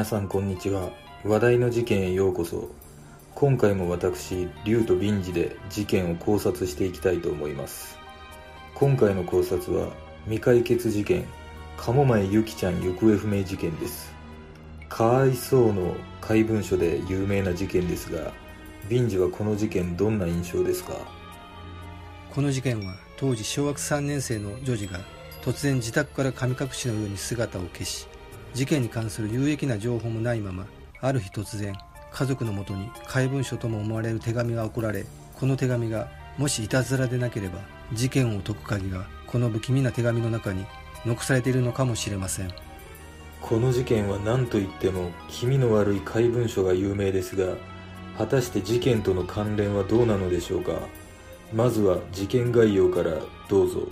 皆さんこんにちは。話題の事件へようこそ。今回も私竜とビンジで事件を考察していきたいと思います。今回の考察は未解決事件鴨前ゆきちゃん行方不明事件です。かわいそうの怪文書で有名な事件ですがビンジはこの事件どんな印象ですか？この事件は当時小学3年生の女児が突然自宅から神隠しのように姿を消し事件に関する有益な情報もないままある日突然家族のもとに怪文書とも思われる手紙が送られこの手紙がもしいたずらでなければ事件を解く鍵がこの不気味な手紙の中に残されているのかもしれません。この事件は何といっても気味の悪い怪文書が有名ですが果たして事件との関連はどうなのでしょうか。まずは事件概要からどうぞ。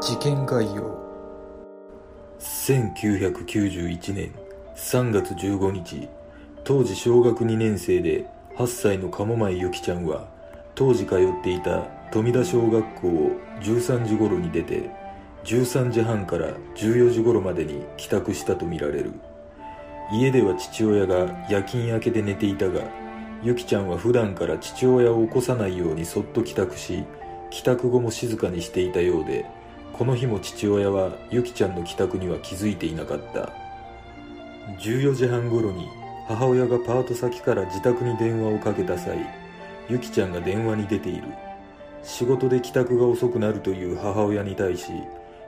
事件概要1991年3月15日当時小学2年生で8歳の鴨前ゆきちゃんは当時通っていた富田小学校を13時頃に出て13時半から14時頃までに帰宅したとみられる。家では父親が夜勤明けで寝ていたがゆきちゃんは普段から父親を起こさないようにそっと帰宅し帰宅後も静かにしていたようでこの日も父親はゆきちゃんの帰宅には気づいていなかった。14時半頃に母親がパート先から自宅に電話をかけた際ゆきちゃんが電話に出ている。仕事で帰宅が遅くなるという母親に対し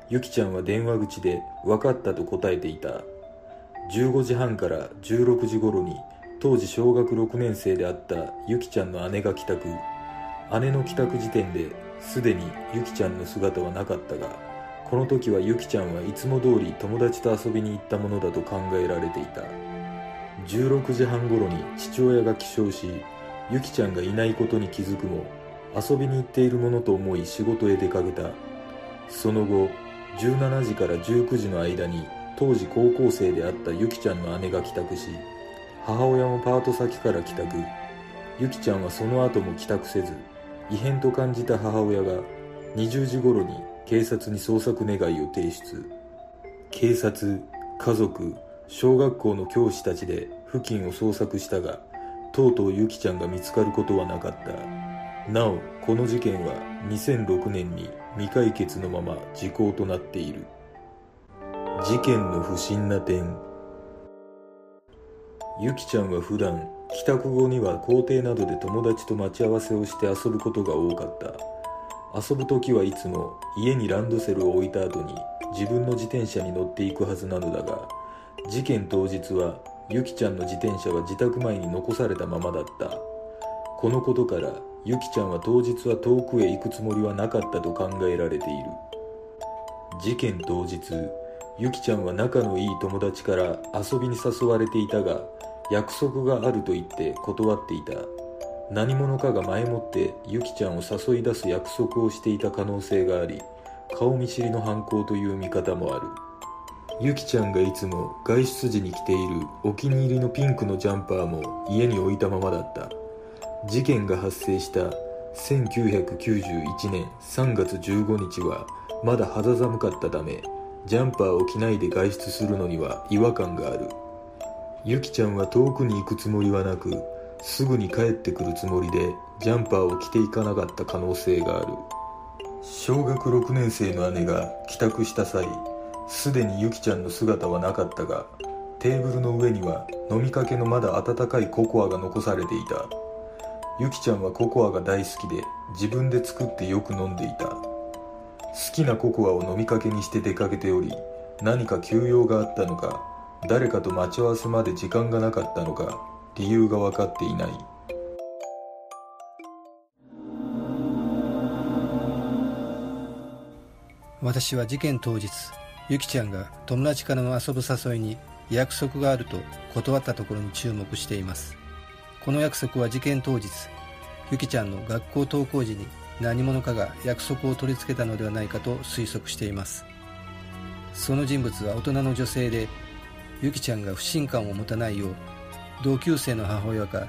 ゆきちゃんは電話口で分かったと答えていた。15時半から16時頃に当時小学6年生であったゆきちゃんの姉が帰宅。姉の帰宅時点ですでにゆきちゃんの姿はなかったがこの時はゆきちゃんはいつも通り友達と遊びに行ったものだと考えられていた。16時半頃に父親が起床しゆきちゃんがいないことに気づくも遊びに行っているものと思い仕事へ出かけた。その後17時から19時の間に当時高校生であったゆきちゃんの姉が帰宅し母親もパート先から帰宅。ゆきちゃんはその後も帰宅せず異変と感じた母親が20時頃に警察に捜索願いを提出。警察家族小学校の教師たちで付近を捜索したがとうとうゆきちゃんが見つかることはなかった。なおこの事件は2006年に未解決のまま時効となっている。事件の不審な点ゆきちゃんは普段帰宅後には校庭などで友達と待ち合わせをして遊ぶことが多かった。遊ぶ時はいつも家にランドセルを置いた後に自分の自転車に乗っていくはずなのだが事件当日はゆきちゃんの自転車は自宅前に残されたままだった。このことからゆきちゃんは当日は遠くへ行くつもりはなかったと考えられている。事件当日ゆきちゃんは仲のいい友達から遊びに誘われていたが約束があると言って断っていた。何者かが前もってゆきちゃんを誘い出す約束をしていた可能性があり顔見知りの犯行という見方もある。ゆきちゃんがいつも外出時に着ているお気に入りのピンクのジャンパーも家に置いたままだった。事件が発生した1991年3月15日はまだ肌寒かったためジャンパーを着ないで外出するのには違和感がある。ゆきちゃんは遠くに行くつもりはなくすぐに帰ってくるつもりでジャンパーを着ていかなかった可能性がある。小学6年生の姉が帰宅した際すでにゆきちゃんの姿はなかったがテーブルの上には飲みかけのまだ温かいココアが残されていた。ゆきちゃんはココアが大好きで自分で作ってよく飲んでいた。好きなココアを飲みかけにして出かけており何か休養があったのか誰かと待ち合わせまで時間がなかったのか理由が分かっていない。私は事件当日ゆきちゃんが友達からの遊ぶ誘いに約束があると断ったところに注目しています。この約束は事件当日ゆきちゃんの学校登校時に何者かが約束を取り付けたのではないかと推測しています。その人物は大人の女性でゆきちゃんが不信感を持たないよう同級生の母親か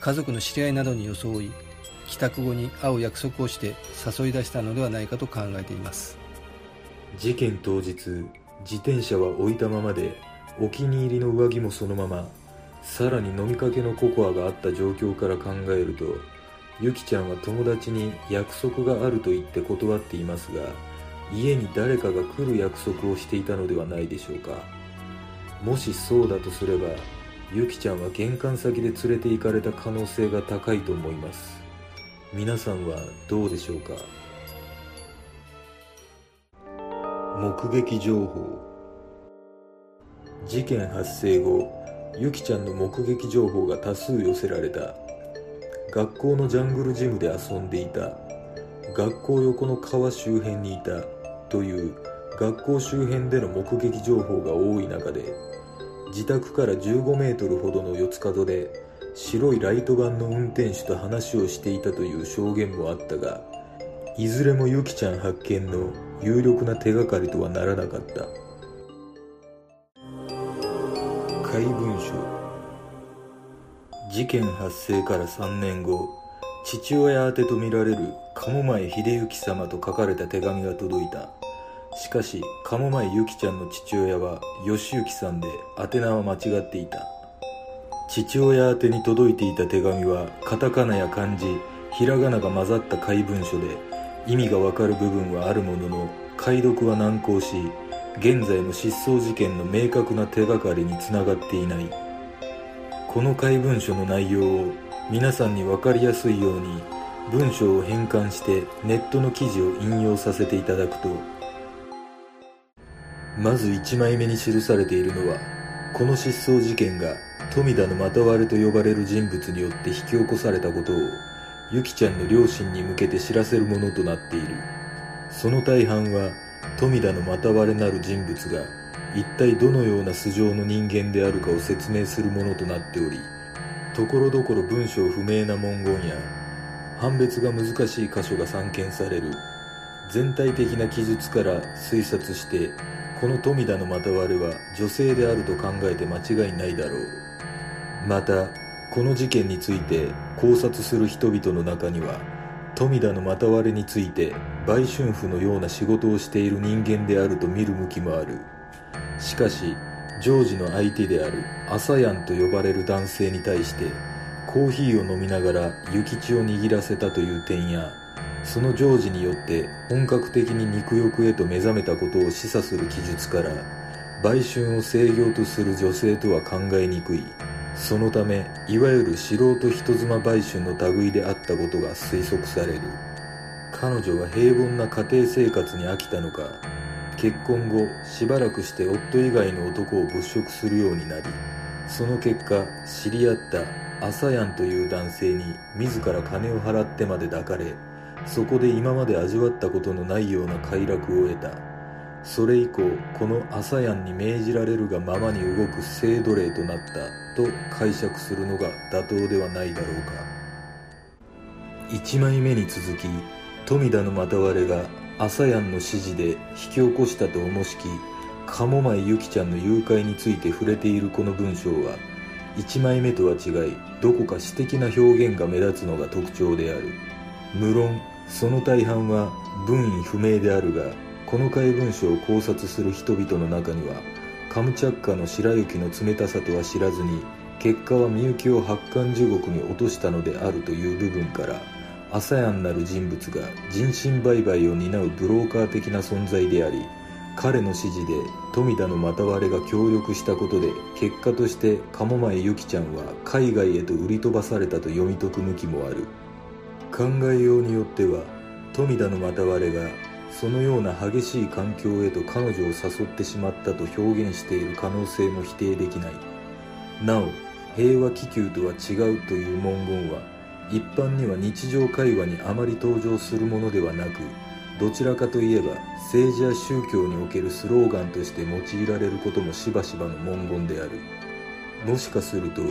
家族の知り合いなどに装い帰宅後に会う約束をして誘い出したのではないかと考えています。事件当日自転車は置いたままでお気に入りの上着もそのままさらに飲みかけのココアがあった状況から考えるとゆきちゃんは友達に約束があると言って断っていますが家に誰かが来る約束をしていたのではないでしょうか。もしそうだとすればゆきちゃんは玄関先で連れて行かれた可能性が高いと思います。皆さんはどうでしょうか？目撃情報。事件発生後ゆきちゃんの目撃情報が多数寄せられた。学校のジャングルジムで遊んでいた。学校横の川周辺にいた。という学校周辺での目撃情報が多い中で自宅から15メートルほどの四つ角で白いライトバンの運転手と話をしていたという証言もあったがいずれもゆきちゃん発見の有力な手がかりとはならなかった。怪文書事件発生から3年後父親宛てとみられる鴨前秀幸様と書かれた手紙が届いた。しかし鴨前ゆきちゃんの父親は義行さんで宛名は間違っていた。父親宛てに届いていた手紙はカタカナや漢字ひらがなが混ざった怪文書で意味がわかる部分はあるものの解読は難航し現在の失踪事件の明確な手がかりにつながっていない。この怪文書の内容を皆さんに分かりやすいように文章を変換してネットの記事を引用させていただくと。まず1枚目に記されているのはこの失踪事件が富田の股割れと呼ばれる人物によって引き起こされたことをゆきちゃんの両親に向けて知らせるものとなっている。その大半は富田の股割れなる人物が一体どのような素性の人間であるかを説明するものとなっておりところどころ文章不明な文言や判別が難しい箇所が散見される全体的な記述から推察してこの富田の股割れは女性であると考えて間違いないだろう。またこの事件について考察する人々の中には富田の股割れについて売春婦のような仕事をしている人間であると見る向きもある。しかしジョージの相手であるアサヤンと呼ばれる男性に対してコーヒーを飲みながら諭吉を握らせたという点やそのジョージによって本格的に肉欲へと目覚めたことを示唆する記述から売春を制御とする女性とは考えにくい。そのためいわゆる素人人妻売春の類であったことが推測される。彼女は平凡な家庭生活に飽きたのか結婚後しばらくして夫以外の男を物色するようになりその結果知り合ったアサヤンという男性に自ら金を払ってまで抱かれそこで今まで味わったことのないような快楽を得た。それ以降このアサヤンに命じられるがままに動く性奴隷となったと解釈するのが妥当ではないだろうか。1枚目に続き富田の股割れがアサヤンの指示で引き起こしたとおもしき鴨前ゆきちゃんの誘拐について触れているこの文章は1枚目とは違いどこか詩的な表現が目立つのが特徴である。無論その大半は文意不明であるがこの怪文書を考察する人々の中にはカムチャッカの白雪の冷たさとは知らずに結果はみゆきを発汗地獄に落としたのであるという部分からアサヤンなる人物が人身売買を担うブローカー的な存在であり彼の指示で富田の股割れが協力したことで結果として鴨前ゆきちゃんは海外へと売り飛ばされたと読み解く向きもある。考えようによっては富田の股割れがそのような激しい環境へと彼女を誘ってしまったと表現している可能性も否定できない。なお平和気球とは違うという文言は一般には日常会話にあまり登場するものではなくどちらかといえば政治や宗教におけるスローガンとして用いられることもしばしばの文言である。もしかすると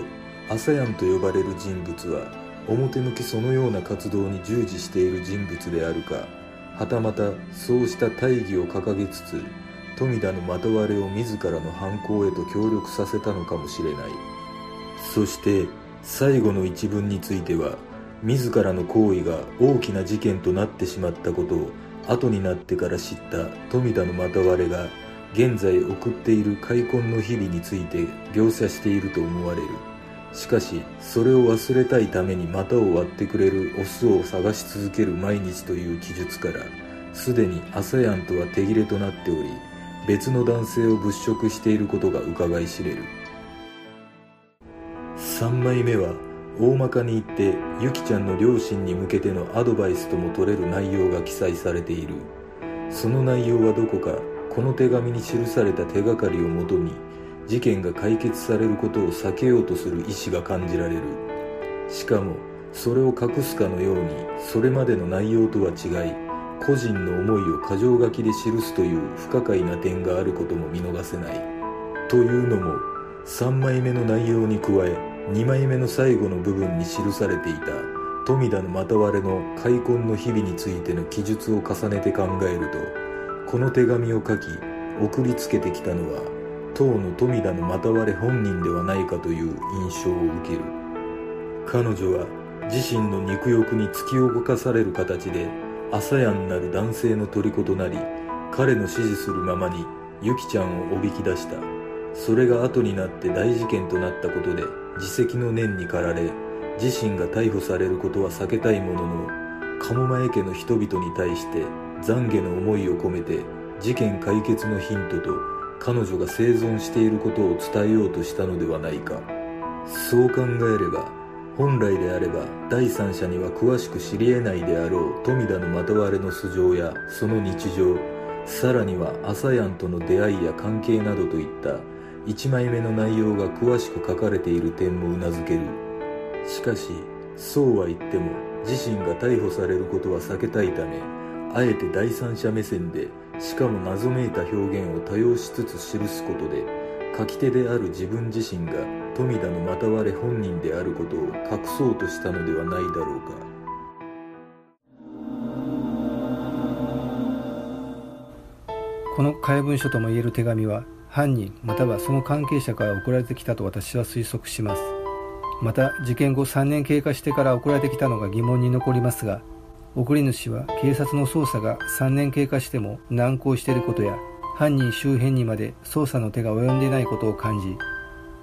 アサヤンと呼ばれる人物は表向きそのような活動に従事している人物であるかはたまたそうした大義を掲げつつ富田の股割れを自らの犯行へと協力させたのかもしれない。そして最後の一文については自らの行為が大きな事件となってしまったことを後になってから知った富田の股割れが現在送っている開墾の日々について描写していると思われる。しかしそれを忘れたいために股を割ってくれるオスを探し続ける毎日という記述からすでにアサヤンとは手切れとなっており別の男性を物色していることが伺い知れる。3枚目は大まかに言ってユキちゃんの両親に向けてのアドバイスとも取れる内容が記載されている。その内容はどこかこの手紙に記された手がかりをもとに事件が解決されることを避けようとする意思が感じられる。しかもそれを隠すかのようにそれまでの内容とは違い個人の思いを箇条書きで記すという不可解な点があることも見逃せない。というのも3枚目の内容に加え2枚目の最後の部分に記されていた富田の股割れの開墾の日々についての記述を重ねて考えるとこの手紙を書き送りつけてきたのは当の富田の股割れ本人ではないかという印象を受ける。彼女は自身の肉欲に突き動かされる形で朝やんなる男性の虜となり彼の指示するままにユキちゃんをおびき出した。それが後になって大事件となったことで自責の念に駆られ自身が逮捕されることは避けたいものの鴨前家の人々に対して懺悔の思いを込めて事件解決のヒントと彼女が生存していることを伝えようとしたのではないか。そう考えれば本来であれば第三者には詳しく知り得ないであろう富田のまとわれの素性やその日常さらには朝やんとの出会いや関係などといった1枚目の内容が詳しく書かれている点もうなずける。しかしそうは言っても自身が逮捕されることは避けたいためあえて第三者目線でしかも謎めいた表現を多用しつつ記すことで書き手である自分自身が富田の股割れ本人であることを隠そうとしたのではないだろうか。この怪文書ともいえる手紙は犯人またはその関係者から送られてきたと私は推測します。また事件後3年経過してから送られてきたのが疑問に残りますが送り主は警察の捜査が3年経過しても難航していることや犯人周辺にまで捜査の手が及んでいないことを感じ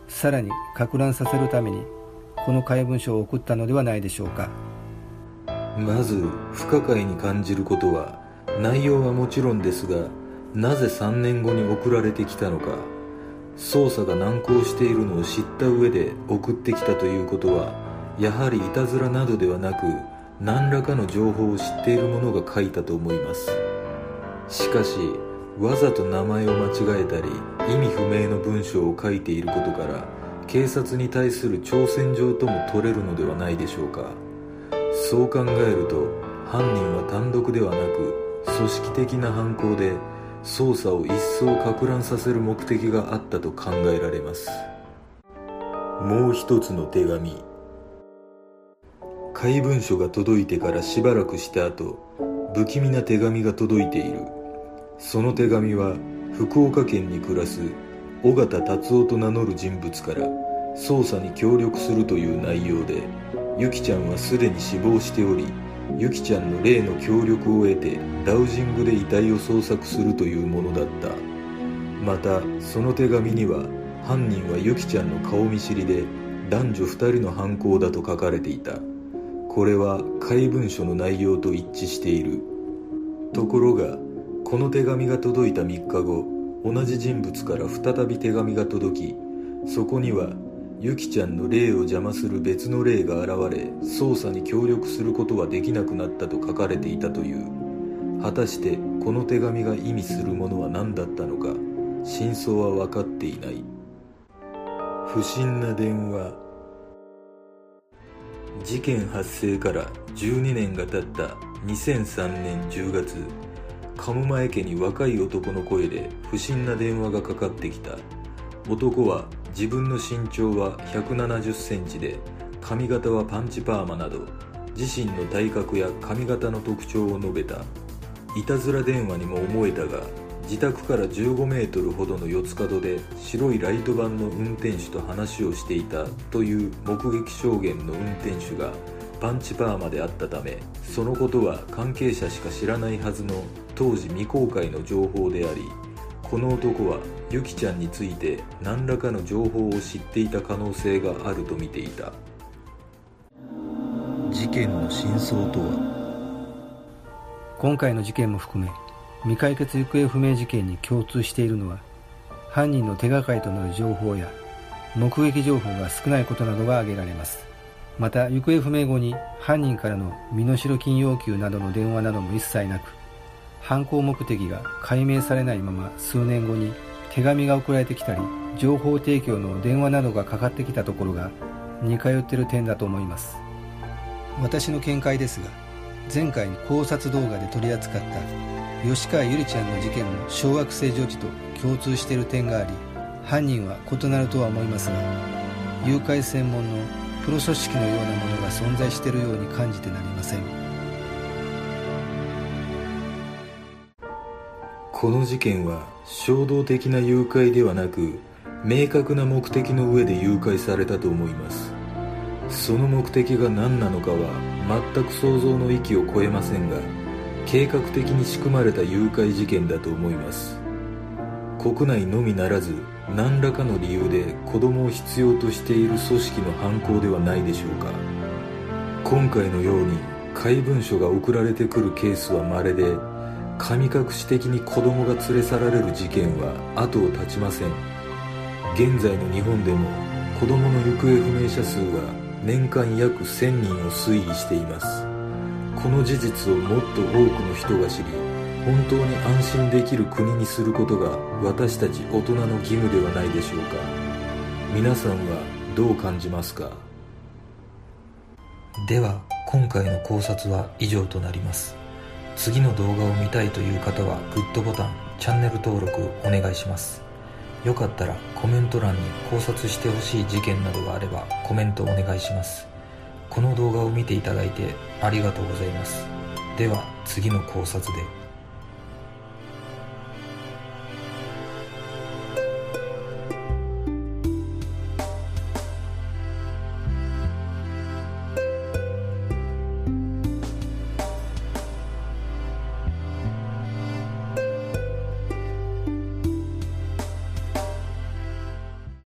さらに攪乱させるためにこの怪文書を送ったのではないでしょうか。まず不可解に感じることは内容はもちろんですがなぜ3年後に送られてきたのか捜査が難航しているのを知った上で送ってきたということはやはりいたずらなどではなく何らかの情報を知っている者が書いたと思います。しかしわざと名前を間違えたり意味不明の文章を書いていることから警察に対する挑戦状とも取れるのではないでしょうか。そう考えると犯人は単独ではなく組織的な犯行で捜査を一層攪乱させる目的があったと考えられます。もう一つの手紙。怪文書が届いてからしばらくした後不気味な手紙が届いている。その手紙は福岡県に暮らす尾形達夫と名乗る人物から捜査に協力するという内容でユキちゃんはすでに死亡しておりユキちゃんの霊の協力を得てダウジングで遺体を捜索するというものだった。またその手紙には犯人はユキちゃんの顔見知りで男女2人の犯行だと書かれていた。これは怪文書の内容と一致している。ところがこの手紙が届いた3日後同じ人物から再び手紙が届きそこにはユキちゃんの霊を邪魔する別の霊が現れ捜査に協力することはできなくなったと書かれていたという。果たしてこの手紙が意味するものは何だったのか真相は分かっていない。不審な電話。事件発生から12年が経った2003年10月鴨前家に若い男の声で不審な電話がかかってきた。男は自分の身長は1 7 0センチで髪型はパンチパーマなど自身の体格や髪型の特徴を述べた。いたずら電話にも思えたが自宅から15メートルほどの四つ角で白いライトバンの運転手と話をしていたという目撃証言の運転手がパンチパーマであったためそのことは関係者しか知らないはずの当時未公開の情報でありこの男はユキちゃんについて何らかの情報を知っていた可能性があると見ていた。事件の真相とは？今回の事件も含め未解決行方不明事件に共通しているのは犯人の手がかりとなる情報や目撃情報が少ないことなどが挙げられます。また行方不明後に犯人からの身代金要求などの電話なども一切なく犯行目的が解明されないまま数年後に手紙が送られてきたり情報提供の電話などがかかってきたところが似通ってる点だと思います。私の見解ですが前回考察動画で取り扱った吉川ゆりちゃんの事件の小学生女児と共通している点があり犯人は異なるとは思いますが誘拐専門のプロ組織のようなものが存在しているように感じてなりません。この事件は衝動的な誘拐ではなく明確な目的の上で誘拐されたと思います。その目的が何なのかは全く想像の域を超えませんが計画的に仕組まれた誘拐事件だと思います。国内のみならず何らかの理由で子供を必要としている組織の犯行ではないでしょうか。今回のように怪文書が送られてくるケースは稀で神隠し的に子供が連れ去られる事件は後を絶ちません。現在の日本でも子供の行方不明者数は年間約1000人を推移しています。この事実をもっと多くの人が知り本当に安心できる国にすることが私たち大人の義務ではないでしょうか。皆さんはどう感じますか？では今回の考察は以上となります。次の動画を見たいという方はグッドボタンチャンネル登録お願いします。よかったらコメント欄に考察してほしい事件などがあればコメントお願いします。この動画を見ていただいてありがとうございます。では次の考察で。